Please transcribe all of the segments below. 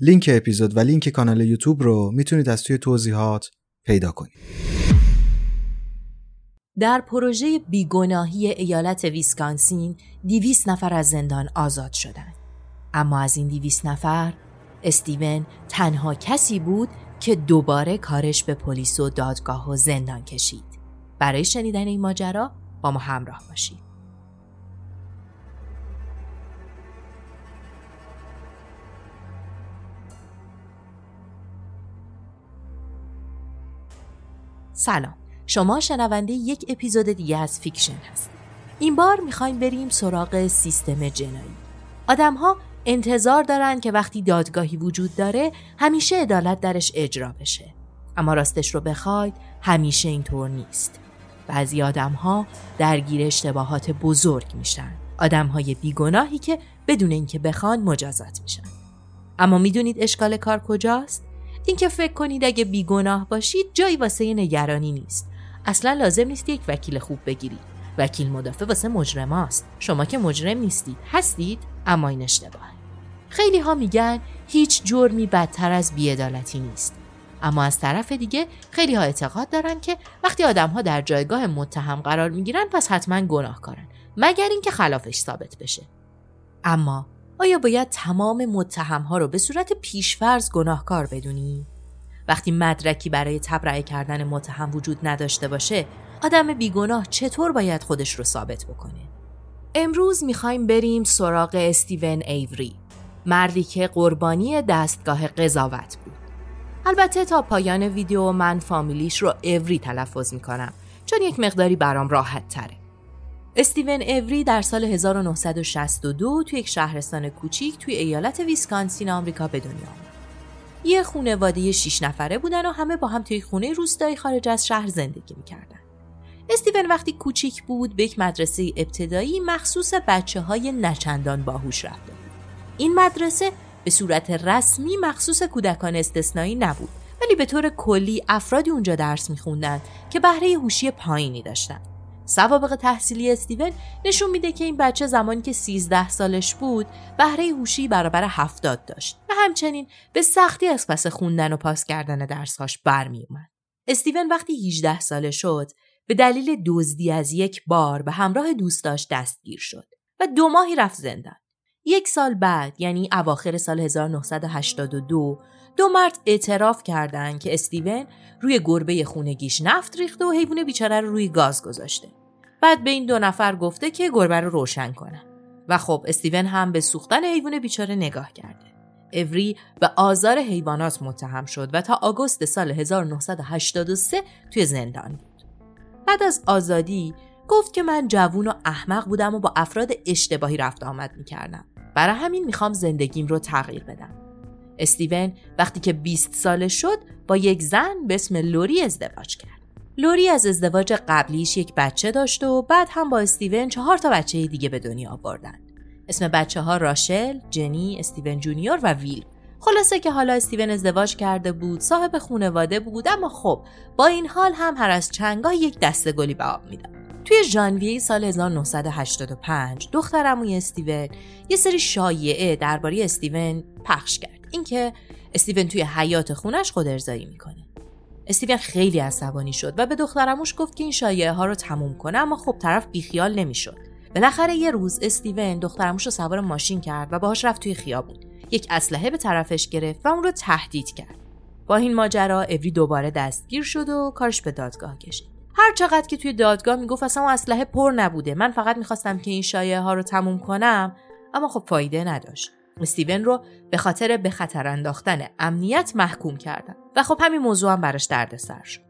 لینک اپیزود و لینک کانال یوتیوب رو می‌تونید از توی توضیحات پیدا کنید. در پروژه بیگناهی ایالت ویسکانسین دویست نفر از زندان آزاد شدند. اما از این دویست نفر استیون تنها کسی بود که دوباره کارش به پلیس و دادگاه و زندان کشید. برای شنیدن این ماجرا با ما همراه باشید. سلام. شما شنونده یک اپیزود دیگه از فیکشن هست این بار می‌خوایم بریم سراغ سیستم جنایی. آدمها انتظار دارن که وقتی دادگاهی وجود داره همیشه عدالت درش اجرا بشه. اما راستش رو بخواید همیشه اینطور نیست. بعضی آدمها درگیر اشتباهات بزرگ میشن. آدمهای بیگناهی که بدون اینکه بخوان مجازات میشن. اما می‌دونید اشکال کار کجاست؟ اینکه فکر کنید اگه بیگناه باشید جایی واسه نگرانی نیست. اصلا لازم نیست یک وکیل خوب بگیرید. وکیل مدافع واسه مجرماست شما که مجرم نیستید. هستید اما این اشتباهه. خیلی ها میگن هیچ جرمی بدتر از بیعدالتی نیست. اما از طرف دیگه خیلی ها اعتقاد دارن که وقتی آدم ها در جایگاه متهم قرار می‌گیرن پس حتما گناهکارن. مگر اینکه خلافش ثابت بشه. اما آیا باید تمام متهم ها رو به صورت پیشفرض گناهکار بدونی؟ وقتی مدرکی برای تبرئه کردن متهم وجود نداشته باشه آدم بیگناه چطور باید خودش رو ثابت بکنه؟ امروز می‌خوایم بریم سراغ استیون ایوری مردی که قربانی دستگاه قضاوت بود البته تا پایان ویدیو من فامیلیش رو اوری تلفظ می‌کنم چون یک مقداری برام راحت تره استیون اوری در سال 1962 توی یک شهرستان کوچیک توی ایالت ویسکانسین آمریکا به دنیا آمد. یه خونواده شیش نفره بودن و همه با هم توی خونه روستایی خارج از شهر زندگی می‌کردن. استیون وقتی کوچیک بود به یک مدرسه ابتدایی مخصوص بچه های نچندان باهوش رفته. این مدرسه به صورت رسمی مخصوص کودکان استثنایی نبود ولی به طور کلی افرادی اونجا درس میخوندن که بهره هوشی پایینی داشتن. سوابق تحصیلی استیون نشون میده که این بچه زمانی که 13 سالش بود بهره هوشی برابر 70 داشت و همچنین به سختی از پس خوندن و پاس کردن درسهاش برمی اومد. استیون وقتی 18 ساله شد به دلیل دزدی از یک بار به همراه دوستاش دستگیر شد و دو ماهی رفت زندان. یک سال بعد یعنی اواخر سال 1982 دو مرد اعتراف کردند که استیون روی گربه خونگیش نفت ریخته و حیوان بیچاره رو روی گاز گذاشته. بعد به این دو نفر گفته که گربه رو روشن کنن. و خب استیون هم به سوختن حیوان بیچاره نگاه کرده. اوری به آزار حیوانات متهم شد و تا آگوست سال 1983 توی زندان بود. بعد از آزادی گفت که من جوون و احمق بودم و با افراد اشتباهی رفت آمد می‌کردم. برای همین می‌خوام زندگیم رو تغییر بدم. استیون وقتی که 20 ساله شد با یک زن به اسم لوری ازدواج کرد. لوری از ازدواج قبلیش یک بچه داشت و بعد هم با استیون چهار تا بچه دیگه به دنیا آوردن. اسم بچه ها راشل، جنی، استیون جونیور و ویل خلاصه که حالا استیون ازدواج کرده بود صاحب خونواده بود اما خب با این حال هم هر از چنگاه یک دسته گلی به آب می‌داد توی ژانویه سال 1985 دخترموی استیون یه سری شایعه درباره استیون پخش کرد. اینکه استیون توی حیات خونش خود ارزایی می‌کنه. استیون خیلی عصبانی شد و به دخترموش گفت که این شایعه ها رو تموم کنه اما خب طرف بیخیال نمی‌شد. بالاخره یه روز استیون دخترموش رو سوار ماشین کرد و باهاش رفت توی خیابون. یک اسلحه به طرفش گرفت و اون رو تهدید کرد. با این ماجرا اوری دوباره دستگیر شد و کارش به دادگاه کشید. هر چقدر که توی دادگاه می‌گفت اصلا اون اسلحه پر نبوده. من فقط می‌خواستم که این شایعه ها رو تموم کنم اما خب فایده نداشت. استیون رو به خاطر به خطر انداختن امنیت محکوم کردن و خب همین موضوع هم براش دردسر شد.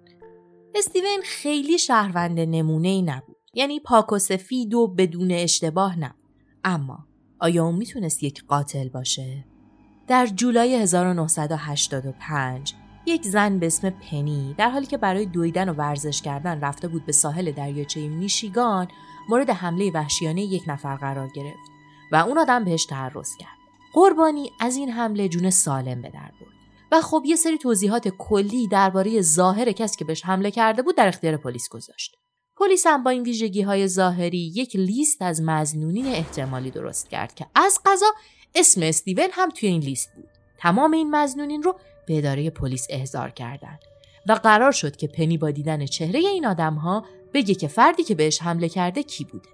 استیون خیلی شهروند نمونه ای نبود. یعنی پاک و سفید و بدون اشتباه نبود. اما آیا اون می‌تونست یک قاتل باشه؟ در جولای 1985 یک زن به اسم پنی در حالی که برای دویدن و ورزش کردن رفته بود به ساحل دریاچه میشیگان مورد حمله وحشیانه یک نفر قرار گرفت و اون آدم بهش تعرض کرد. قربانی از این حمله جون سالم به در برد. و خب یه سری توضیحات کلی درباره ظاهر کسی که بهش حمله کرده بود در اختیار پلیس گذاشت. پلیس هم با این ویژگی های ظاهری یک لیست از مزنونین احتمالی درست کرد که از قضا اسم استیون هم توی این لیست بود. تمام این مزنونین رو به اداره پلیس احضار کردند و قرار شد که پنی با دیدن چهره این آدم ها بگه که فردی که بهش حمله کرده کی بوده.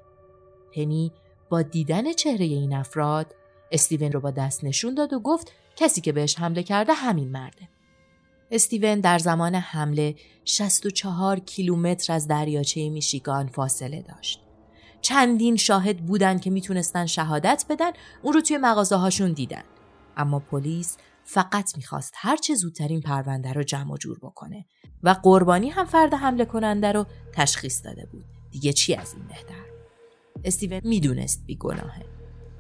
پنی با دیدن چهره این افراد استیون رو با دست نشون داد و گفت کسی که بهش حمله کرده همین مرده. استیون در زمان حمله 64 کیلومتر از دریاچه میشیگان فاصله داشت. چندین شاهد بودن که می‌تونستن شهادت بدن اون رو توی مغازه هاشون دیدن. اما پلیس فقط می‌خواست هرچه زودتر این پرونده رو جمع و جور بکنه و قربانی هم فرد حمله کننده رو تشخیص داده بود. دیگه چی از این بهتر؟ استیون می‌دونست بیگناهه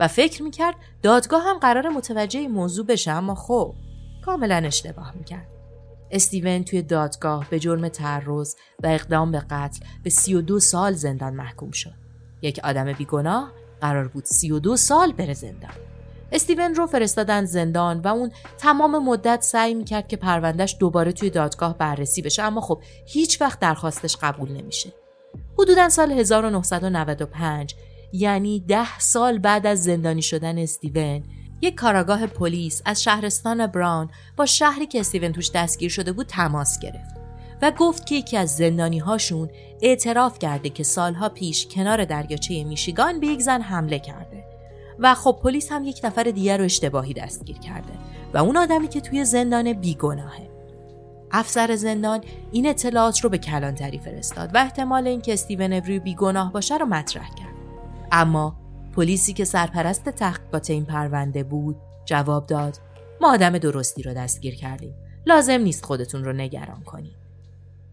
و فکر می‌کرد دادگاه هم قرار متوجه موضوع بشه اما خب کاملا اشتباه می‌کرد. استیون توی دادگاه به جرم تعرض و اقدام به قتل به 32 سال زندان محکوم شد. یک آدم بیگناه قرار بود 32 سال بره زندان. استیون رو فرستادن زندان و اون تمام مدت سعی می‌کرد که پروندهش دوباره توی دادگاه بررسی بشه اما خب هیچ وقت درخواستش قبول نمیشه. حدودا سال 1995 یعنی ده سال بعد از زندانی شدن استیون یک کاراگاه پلیس از شهرستان براون با شهری که استیون توش دستگیر شده بود تماس گرفت و گفت که یکی از زندانی هاشون اعتراف کرده که سالها پیش کنار دریاچه میشیگان به یک زن حمله کرده و خب پلیس هم یک نفر دیگر رو اشتباهی دستگیر کرده و اون آدمی که توی زندان بیگناهه. افسر زندان این اطلاعات رو به کلانتری فرستاد و احتمال اینکه استیون اوری بیگناه باشه رو مطرح کرد. اما پلیسی که سرپرست تحقیقات این پرونده بود جواب داد ما آدم درستی رو دستگیر کردیم. لازم نیست خودتون رو نگران کنید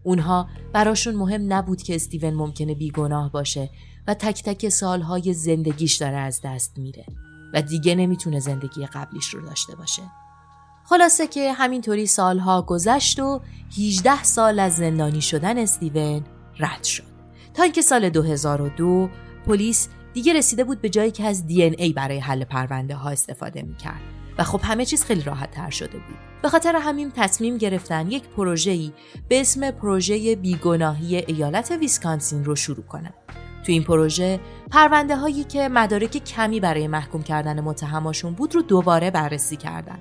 اونها براشون مهم نبود که استیون ممکنه بیگناه باشه و تک تک سالهای زندگیش داره از دست میره و دیگه نمی‌تونه زندگی قبلیش رو داشته باشه. خلاصه که همینطوری سالها گذشت و 18 سال از زندانی شدن استیون رد شد. تا اینکه سال 2002 پلیس دیگه رسیده بود به جایی که از دی ای برای حل پرونده ها استفاده می‌کرد. و خب همه چیز خیلی راحت تر شده بود. به خاطر همین تصمیم گرفتن یک پروژه‌ای به اسم پروژه بیگناهی ایالت ویسکانسین رو شروع کنند تو این پروژه پرونده هایی که مدارک کمی برای محکوم کردن متهماشون بود رو دوباره بررسی کردن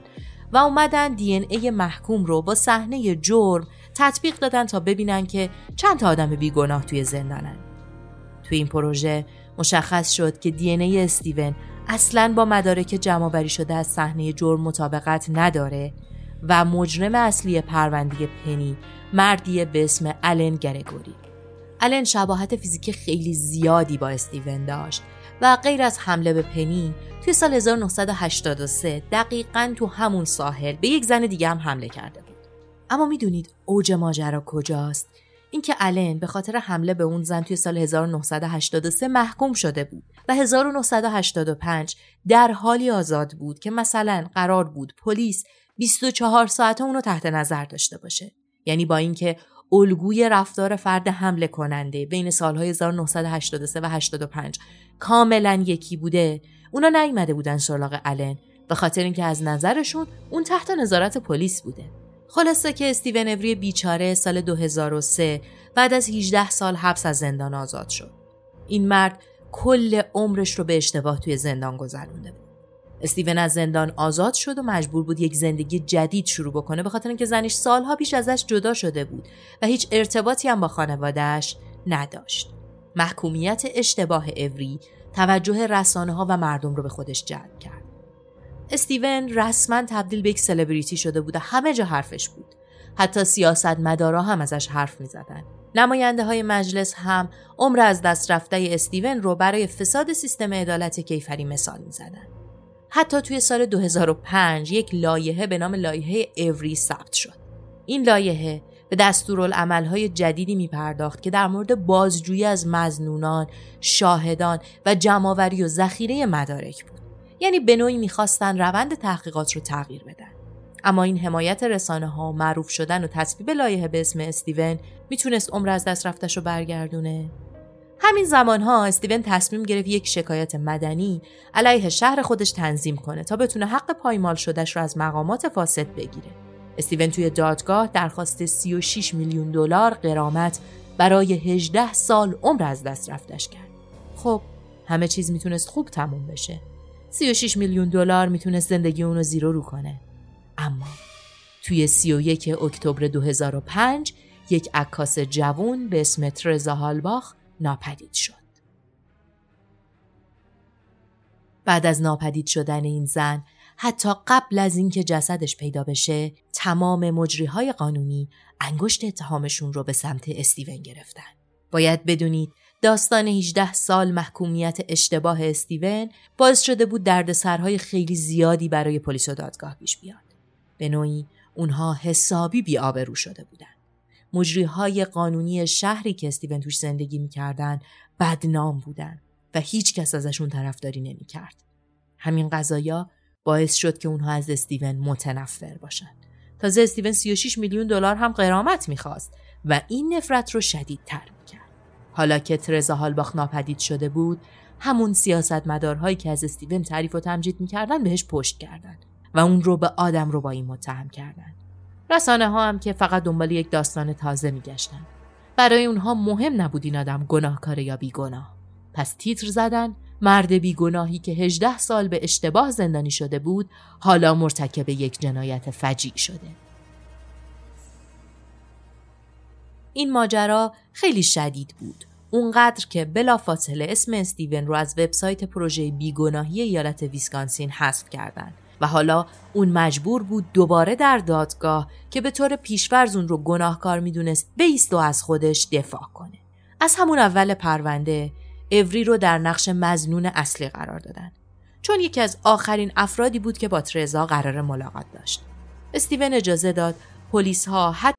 و اومدن دی ای محکوم رو با صحنه جرم تطبیق دادن تا ببینن که چند تا آدم بیگناه توی زندانن. تو این پروژه مشخص شد که دی ای استیون اصلا با مدارک جمع شده از صحنه جرم مطابقت نداره و مجرم اصلی پرونده پنی مردی به اسم الن گرگوری. الن شباهت فیزیکی خیلی زیادی با استیون داشت و غیر از حمله به پنی توی سال 1983 دقیقا تو همون ساحل به یک زن دیگه هم حمله کرده بود. اما می‌دونید اوج ماجرا کجاست؟ اینکه الن به خاطر حمله به اون زن توی سال 1983 محکوم شده بود و 1985 در حالی آزاد بود که مثلا قرار بود پلیس 24 ساعته اونو تحت نظر داشته باشه یعنی با اینکه الگوی رفتار فرد حمله کننده بین سالهای 1983 و 85 کاملا یکی بوده اونا نیومده بودن سراغ الن به خاطر اینکه از نظرشون اون تحت نظارت پلیس بوده. خلاصه که استیون اوری بیچاره سال 2003 بعد از 18 سال حبس از زندان آزاد شد. این مرد کل عمرش رو به اشتباه توی زندان گذرونده بود. استیون از زندان آزاد شد و مجبور بود یک زندگی جدید شروع بکنه به خاطر اینکه زنش سالها پیش ازش جدا شده بود و هیچ ارتباطی هم با خانوادهش نداشت. محکومیت اشتباه اوری توجه رسانه ها و مردم رو به خودش جلب کرد. استیون رسما تبدیل به یک سلبریتی شده بود و همه جا حرفش بود. حتی سیاست مدارا هم ازش حرف می زدن. نماینده های مجلس هم عمر از دست رفته استیون رو برای فساد سیستم عدالت کیفری مثال می زدن. حتی توی سال 2005 یک لایحه به نام لایحه اوری ثبت شد. این لایحه به دستورالعملهای جدیدی می پرداخت که در مورد بازجویی از مزنونان، شاهدان و جمعآوری و ذخیره مدارک بود. یعنی به نوعی می‌خواستن روند تحقیقات رو تغییر بدن. اما این حمایت رسانه ها و معروف شدن و تصویب لایحه به اسم استیون می‌تونست عمر از دست رفتش رو برگردونه همین زمان ها استیون تصمیم گرفت یک شکایت مدنی علیه شهر خودش تنظیم کنه تا بتونه حق پایمال شدهش رو از مقامات فاسد بگیره. استیون توی دادگاه درخواست 36 میلیون دلار قرامت برای 18 سال عمر از دست رفتش کرد. خب همه چیز می‌تونست خوب تموم بشه. 36 میلیون دلار می‌تونست زندگی اونو زیرو رو کنه. اما توی 31 اکتبر 2005 یک عکاس جوون به اسم ترزا هالباخ ناپدید شد. بعد از ناپدید شدن این زن حتی قبل از اینکه جسدش پیدا بشه تمام مجریهای قانونی انگشت اتهامشون رو به سمت استیون گرفتن. باید بدونید داستان 18 سال محکومیت اشتباه استیون باعث شده بود دردسرهای خیلی زیادی برای پلیس و دادگاه پیش بیاد. به نوعی اونها حسابی بیآبرو شده بودن. مجریهای قانونی شهری که استیون توش زندگی می‌کردن بدنام بودن و هیچ کس ازشون طرفداری نمی‌کرد. همین قضایا باعث شد که اونها از استیون متنفر باشن. تازه استیون 36 میلیون دلار هم قرامت می‌خواست و این نفرت رو شدیدتر. حالا که ترزا هالباخ ناپدید شده بود، همون سیاستمدارهایی که از استیون تعریف و تمجید می‌کردن بهش پشت کردند و اون رو به آدم رو با این متهم کردند. رسانه ها هم که فقط دنبال یک داستان تازه میگشتن. برای اونها مهم نبود این آدم گناهکار یا بیگناه. پس تیتر زدن مرد بیگناهی که 18 سال به اشتباه زندانی شده بود حالا مرتکب یک جنایت فجیع شده. این ماجرا خیلی شدید بود. اونقدر که بلافاصله اسم استیون رو از وبسایت پروژه بیگناهی ایالت ویسکانسین حذف کردند و حالا اون مجبور بود دوباره در دادگاه که به طور پیشورز اون رو گناهکار می‌دونست بیست و از خودش دفاع کنه. از همون اول پرونده اوری رو در نقش مزنون اصلی قرار دادن. چون یکی از آخرین افرادی بود که با ترزا قرار ملاقات داشت. استیون اجازه داد پلیس ها حتی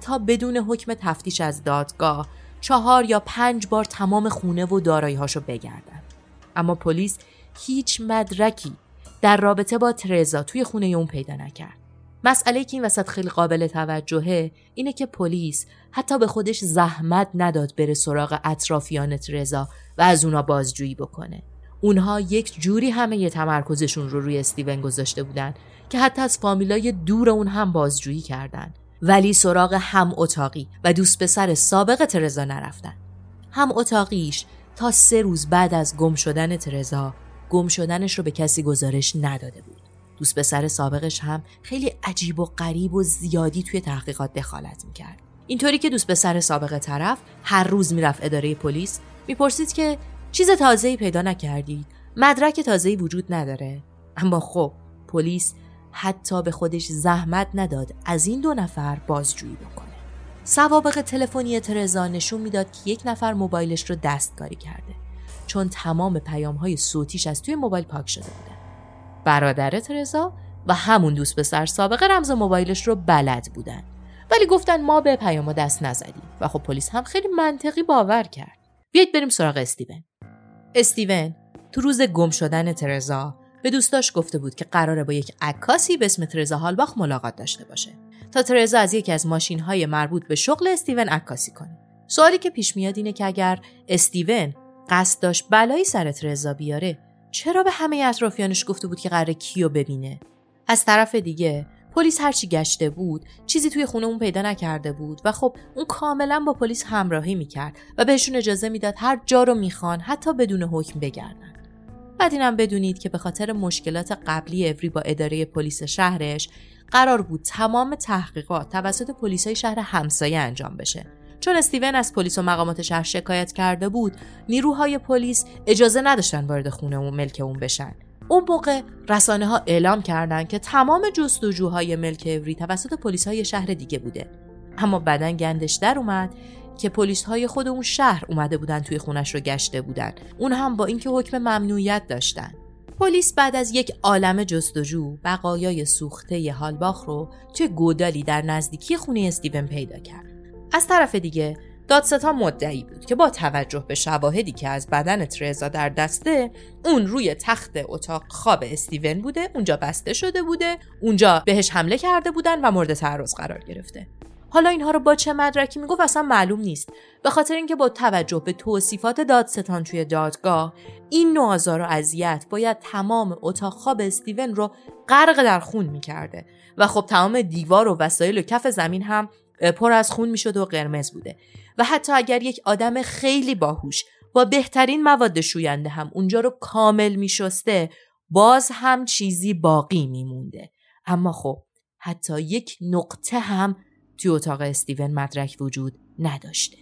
تا بدون حکم تفتیش از دادگاه چهار یا پنج بار تمام خونه و دارایی‌هاشو بگردن. اما پلیس هیچ مدرکی در رابطه با ترزا توی خونه اون پیدا نکرد. مسئله که این وسط خیلی قابل توجهه اینه که پلیس حتی به خودش زحمت نداد بره سراغ اطرافیان ترزا و از اونا بازجویی بکنه. اونها یک جوری همه ی تمرکزشون رو روی استیون گذاشته بودن که حتی از فامیلای دور اون هم بازجویی کردن. ولی سراغ هم اتاقی و دوست پسر سابق ترزا نرفتن. هم اتاقیش تا سه روز بعد از گم شدن ترزا گم شدنش رو به کسی گزارش نداده بود. دوست پسر سابقش هم خیلی عجیب و غریب و زیادی توی تحقیقات دخالت می‌کرد. اینطوری که دوست پسر سابق طرف هر روز می‌رفت اداره پلیس می‌پرسید که چیز تازه‌ای پیدا نکردید. مدرک تازه‌ای وجود نداره. اما خب پلیس حتی به خودش زحمت نداد از این دو نفر بازجویی بکنه. سوابق تلفنی ترزا نشون می‌داد که یک نفر موبایلش رو دستکاری کرده. چون تمام پیام های صوتیش از توی موبایل پاک شده بودن برادر ترزا و همون دوست پسر سابق رمز موبایلش رو بلد بودن. ولی گفتن ما به پیامو دست نزدیم. و خب پلیس هم خیلی منطقی باور کرد. بیایید بریم سراغ استیون. استیون تو روز گم شدن ترزا به دوستاش گفته بود که قراره با یک عکاسی به اسم ترزا هالباخ ملاقات داشته باشه تا ترزا از یکی از ماشین های مربوط به شغل استیون عکاسی کنه. سوالی که پیش میاد اینه که اگر استیون قصد داشت بلایی سر ترزا بیاره چرا به همه اطرافیانش گفته بود که قراره کیو ببینه؟ از طرف دیگه پلیس هرچی گشته بود چیزی توی خونه اون پیدا نکرده بود و خب اون کاملا با پلیس همراهی می‌کرد و بهشون اجازه می‌داد هر جا رو می‌خوان حتی بدون حکم بگردن. بعد اینم بدونید که به خاطر مشکلات قبلی اوری با اداره پلیس شهرش قرار بود تمام تحقیقات توسط پلیسای شهر همسایه انجام بشه. چون استیون از پلیس و مقامات شهر شکایت کرده بود نیروهای پلیس اجازه نداشتن وارد خونه اون ملک اون بشن. اون موقع رسانه ها اعلام کردند که تمام جستجوهای ملک اوری توسط پلیس های شهر دیگه بوده. اما بعدا گندش در اومد که پلیس های خود اون شهر اومده بودن توی خونش رو گشته بودن. اون هم با اینکه حکم ممنوعیت داشتن. پلیس بعد از یک عالم جستجو بقایای سوخته ی هالباخ رو توی گودالی در نزدیکی خونه استیون پیدا کرد. از طرف دیگه دادستان مدعی بود که با توجه به شواهدی که از بدن ترزا در دسته اون روی تخت اتاق خواب استیون بوده اونجا بسته شده بوده اونجا بهش حمله کرده بودن و مورد تعرض قرار گرفته. حالا اینها رو با چه مدرکی می‌گفت اصلا معلوم نیست. به خاطر اینکه با توجه به توصیفات دادستان توی دادگاه این نوع آزار و اذیت باید تمام اتاق خواب استیون رو غرق در خون می‌کرده. و خب تمام دیوار و وسایل و کف زمین هم پر از خون می‌شده و قرمز بوده. و حتی اگر یک آدم خیلی باهوش با بهترین مواد شوینده هم اونجا رو کامل میشسته باز هم چیزی باقی میمونده. اما خب حتی یک نقطه هم توی اتاق استیون مدرک وجود نداشته.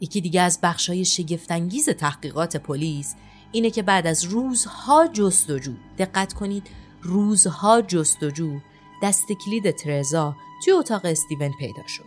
یکی دیگه از بخشای شگفتانگیز تحقیقات پلیس اینه که بعد از روزها جستجو دقت کنید روزها جستجو دست کلید ترزا توی اتاق استیون پیدا شد.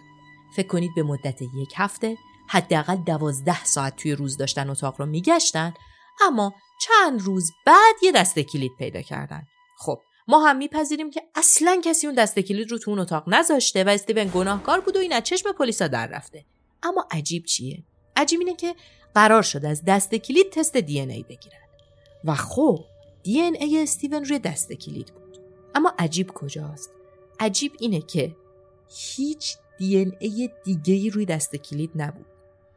فکر کنید به مدت یک هفته حداقل دوازده ساعت توی روز داشتن اتاق رو میگشتن اما چند روز بعد یه دسته کلید پیدا کردن. خب ما هم میپذیریم که اصلا کسی اون دسته کلید رو تو اون اتاق نذاشته و استیون گناهکار بود و این از چشم پلیسا در رفته. اما عجیب چیه؟ عجیب اینه که قرار شد از دسته کلید تست دی ای بگیرن. و خب دی ای استیون روی دسته کلید بود. اما عجیب کجاست؟ عجیب اینه که هیچ دی ان ای دیگه ای روی دست کلید نبود.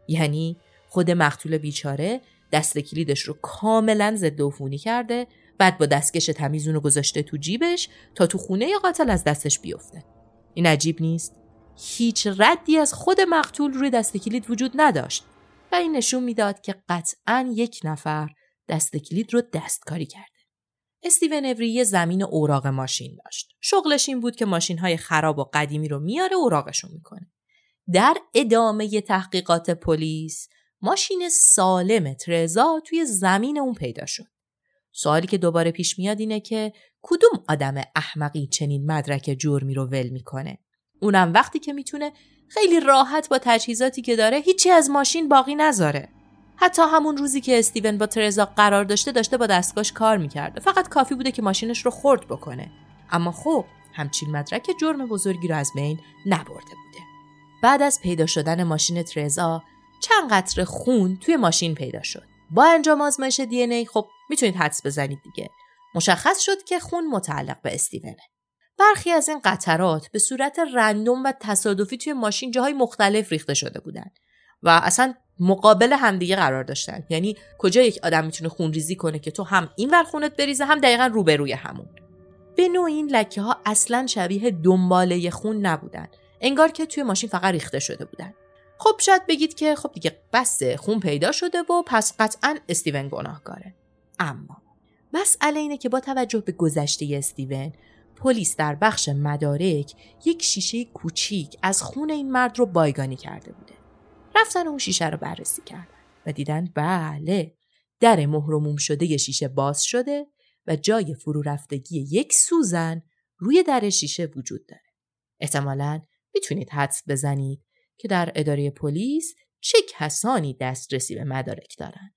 یعنی خود مقتول بیچاره دست کلیدش رو کاملا ضد عفونی کرده بعد با دستکش تمیز اونو گذاشته تو جیبش تا تو خونه قاتل از دستش بیفته. این عجیب نیست. هیچ ردی از خود مقتول روی دست کلید وجود نداشت و این نشون می‌داد که قطعا یک نفر دست کلید رو دستکاری کرده. استیون اوری یه زمین اوراق ماشین داشت. شغلش این بود که ماشین های خراب و قدیمی رو میاره اوراقشون می‌کنه. در ادامه تحقیقات پلیس ماشین سالم ترزا توی زمین اون پیدا شد. سوالی که دوباره پیش میاد اینه که کدوم آدم احمقی چنین مدرک جرمی رو ول می‌کنه؟ اونم وقتی که می‌تونه خیلی راحت با تجهیزاتی که داره هیچی از ماشین باقی نذاره. حتی همون روزی که استیون با ترزا قرار داشته داشته با دستگاهش کار می‌کرده فقط کافی بوده که ماشینش رو خورد بکنه. اما خب همچین مدرک جرم بزرگی رو از بین نبرده بوده. بعد از پیدا شدن ماشین ترزا چند قطره خون توی ماشین پیدا شد. با انجام آزمایش دی ای خب می‌تونید حدس بزنید دیگه. مشخص شد که خون متعلق به استیونه. برخی از این قطرات به صورت رندوم و تصادفی توی ماشین جاهای مختلف ریخته شده بودن و اصلا مقابل همدیگه قرار داشتن. یعنی کجا یک آدم می‌تونه خونریزی کنه که تو هم این ور خونت بریزه هم دقیقا روبروی همون. به نوع این لکه ها اصلا شبیه دنباله خون نبودن. انگار که توی ماشین فقط ریخته شده بودن. خب شاید بگید که خب دیگه بس خون پیدا شده و پس قطعا استیون گناهکاره. اما مسئله اینه که با توجه به گذشته استیون پلیس در بخش مدارک یک شیشه کوچیک از خون این مرد رو بایگانی کرده بوده. رفتن اون شیشه رو بررسی کردن و دیدن بله در مهرموم شده شیشه باز شده و جای فرو رفتگی یک سوزن روی در شیشه وجود داره. احتمالا می‌تونید حدس بزنید که در اداره پلیس چه کسانی دسترسی به مدارک دارن.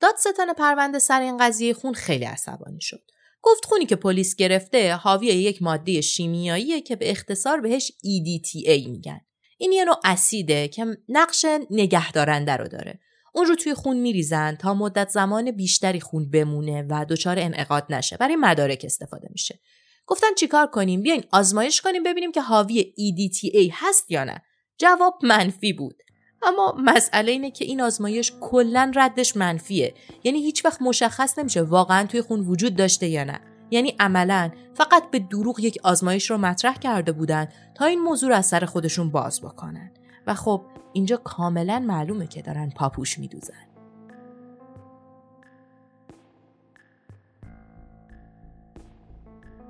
دادستان پرونده سر این قضیه خون خیلی عصبانی شد. گفت خونی که پلیس گرفته حاوی یک ماده شیمیاییه که به اختصار بهش EDTA میگن. این یه نوع اسیده که نقش نگهدارنده رو داره. اون رو توی خون میریزن تا مدت زمان بیشتری خون بمونه و دچار انعقاد نشه. برای مدارک استفاده میشه. گفتن چیکار کنیم؟ بیاین آزمایش کنیم ببینیم که حاوی EDTA هست یا نه. جواب منفی بود. اما مسئله اینه که این آزمایش کلا ردش منفیه یعنی هیچ وقت مشخص نمیشه واقعا توی خون وجود داشته یا نه یعنی عملا فقط به دروغ یک آزمایش رو مطرح کرده بودن تا این موضوع رو از سر خودشون باز بکنن. و خب اینجا کاملا معلومه که دارن پاپوش میدوزن.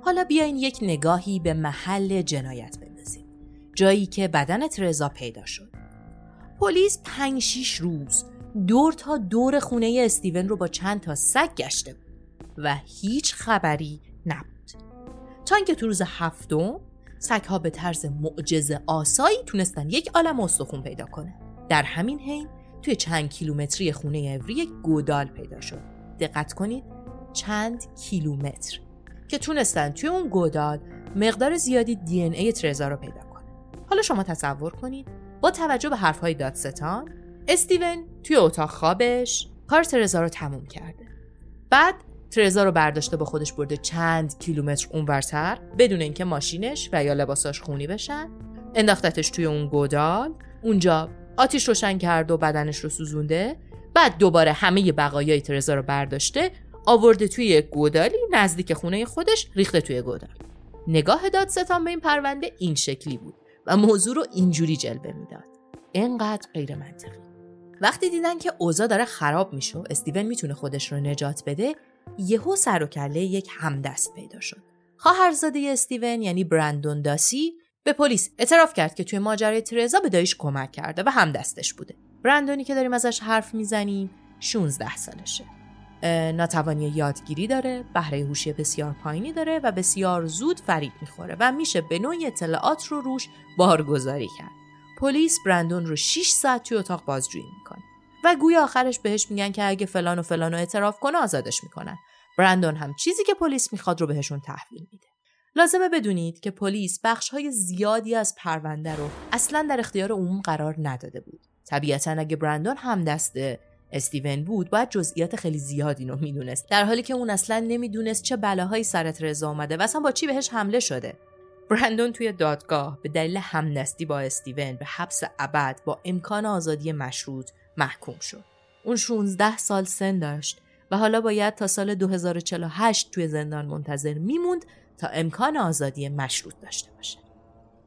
حالا بیاین یک نگاهی به محل جنایت بندازیم. جایی که بدن ترزا پیدا شد. پلیس پنج شیش روز دور تا دور خونه استیون رو با چند تا سگ گشته بود. و هیچ خبری نبود. تا اینکه تو روز هفتم سگها به طرز معجزه آسایی تونستن یک عالم استخون پیدا کنه. در همین حین توی چند کیلومتری خونه اوری یک گودال پیدا شد. دقت کنید چند کیلومتر که تونستن توی اون گودال مقدار زیادی دی ان ای ترزا رو پیدا کنه. حالا شما تصور کنید با توجه به حرفهای دادستان استیون توی اتاق خوابش کار ترزا رو تموم کرده. بعد ترزا رو برداشته با خودش برده چند کیلومتر اونورتر بدون اینکه ماشینش و یا لباساش خونی بشن. انداختتش توی اون گودال. اونجا آتیش روشن کرد و بدنش رو سوزونده. بعد دوباره همه بقایای ترزا رو برداشته آورده توی یک گودالی نزدیک خونه خودش ریخته توی گودال. نگاه دادستان به این پرونده این شکلی بود و موضوع رو اینجوری جلوه می‌داد. انقدر غیر منطقی. وقتی دیدن که اوضاع داره خراب میشه و استیون می‌تونه خودش رو نجات بده یهو سر و کله یک همدست پیدا شد. خواهرزاده استیون یعنی برندون داسی به پلیس اعتراف کرد که توی ماجرای ترزا به دایش کمک کرده و همدستش بوده. برندونی که داریم ازش حرف می‌زنیم 16 سالشه. ناتوانی یادگیری داره بهره هوشی بسیار پایینی داره و بسیار زود فریب می‌خوره و میشه به نوعی اطلاعات رو روش بارگذاری کرد. پلیس برندون رو 6 ساعت توی اتاق بازجویی می‌کنه. و گویا آخرش بهش میگن که اگه فلان و فلان رو اعتراف کنه آزادش می‌کنن. برندون هم چیزی که پلیس می‌خواد رو بهشون تحویل میده. لازمه بدونید که پلیس بخش های زیادی از پرونده رو اصلا در اختیار عموم قرار نداده بود. طبیعتا اگه برندون هم دسته استیون بود باید جزئیات خیلی زیادی رو می‌دونست. در حالی که اون اصلا نمی‌دونست چه بلاهایی سر رضا اومده و اصلا با چی بهش حمله شده. برندون توی دادگاه به دلیل همدستی با استیون به حبس ابد با امکان آزادی مشروط محکوم شد اون 16 سال سن داشت و حالا باید تا سال 2048 توی زندان منتظر میموند تا امکان آزادی مشروط داشته باشه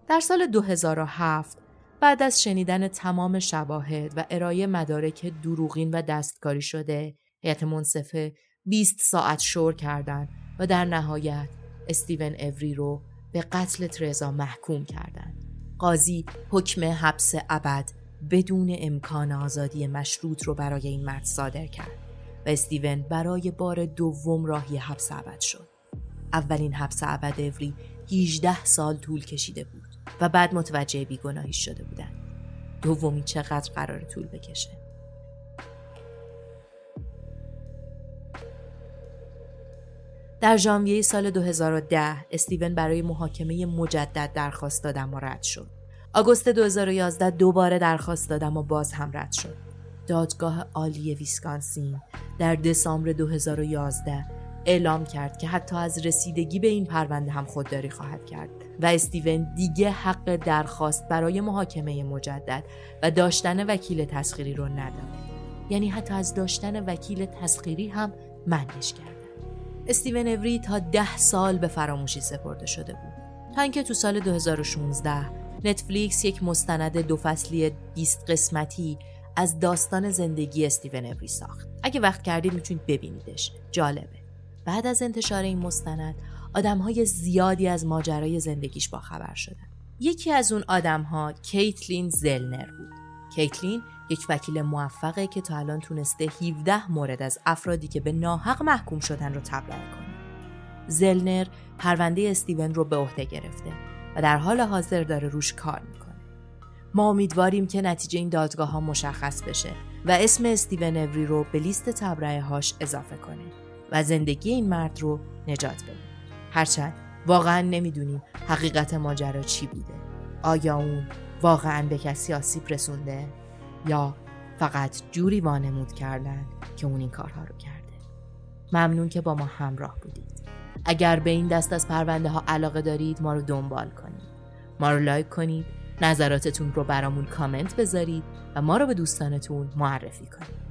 در سال 2007 بعد از شنیدن تمام شواهد و ارائه مدارک دروغین و دستکاری شده هیئت منصفه 20 ساعت شور کردند و در نهایت استیون اوری رو به قتل ترزا محکوم کردند. قاضی حکم حبس ابد بدون امکان آزادی مشروط رو برای این مرد صادر کرد و استیون برای بار دوم راهی حبس ابد شد. اولین حبس ابد اوری 18 سال طول کشیده بود. و بعد متوجه بیگناهی شده بودن دومی چقدر قرار طول بکشه در ژانویه سال 2010 استیون برای محاکمه مجدد درخواست دادم و رد شد. آگوست 2011 دوباره درخواست دادم و باز هم رد شد. دادگاه عالی ویسکانسین در دسامبر 2011 اعلام کرد که حتی از رسیدگی به این پرونده هم خودداری خواهد کرد و استیون دیگه حق درخواست برای محاکمه مجدد و داشتن وکیل تسخیری رو نداره یعنی حتی از داشتن وکیل تسخیری هم منش کردن استیون اوری تا ده سال به فراموشی سپرده شده بود. تا اینکه تو سال 2016 نتفلیکس یک مستند دو فصلی 20 قسمتی از داستان زندگی استیون اوری ساخت. اگه وقت کردید می‌تونید ببینیدش. جالبه. بعد از انتشار این مستند آدمهای زیادی از ماجرای زندگیش با خبر شدن. یکی از اون آدمها کیتلین زلنر بود. کیتلین یک وکیل موفقه که تا الان تونسته 17 مورد از افرادی که به ناحق محکوم شدن رو تبرئه کنه. زلنر پرونده استیون رو به عهده گرفته. و در حال حاضر داره روش کار می‌کنه. ما امیدواریم که نتیجه این دادگاه ها مشخص بشه و اسم استیون اوری رو به لیست تبرئه هاش اضافه کنه و زندگی این مرد رو نجات بده. هرچند واقعا نمی‌دونیم حقیقت ماجرا چی بوده. آیا اون واقعا به کسی آسیب رسونده یا فقط جوری وانمود کردن که اون این کارها رو کرده ممنون که با ما همراه بودید اگر به این دست از پرونده ها علاقه دارید ما رو دنبال کنید. ما رو لایک کنید نظراتتون رو برامون کامنت بذارید و ما رو به دوستانتون معرفی کنید.